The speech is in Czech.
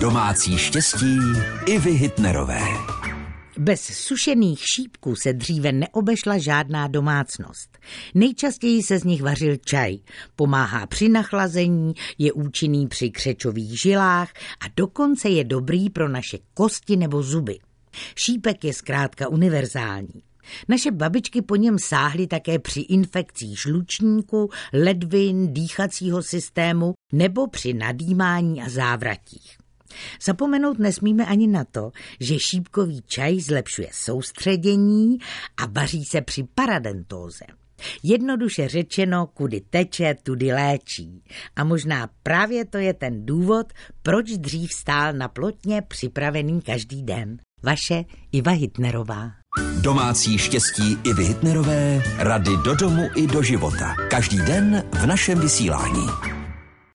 Domácí štěstí i vy Hitnerové. Bez sušených šípků se dříve neobešla žádná domácnost. Nejčastěji se z nich vařil čaj. Pomáhá při nachlazení, je účinný při křečových žilách a dokonce je dobrý pro naše kosti nebo zuby. Šípek je zkrátka univerzální. Naše babičky po něm sáhly také při infekcích žlučníku, ledvin, dýchacího systému nebo při nadýmání a závratích. Zapomenout nesmíme ani na to, že šípkový čaj zlepšuje soustředění a vaří se při paradentóze. Jednoduše řečeno, kudy teče, tudy léčí. A možná právě to je ten důvod, proč dřív stál na plotně připravený každý den. Vaše Iva Hitnerová. Domácí štěstí i Hitnerové, rady do domu i do života. Každý den v našem vysílání.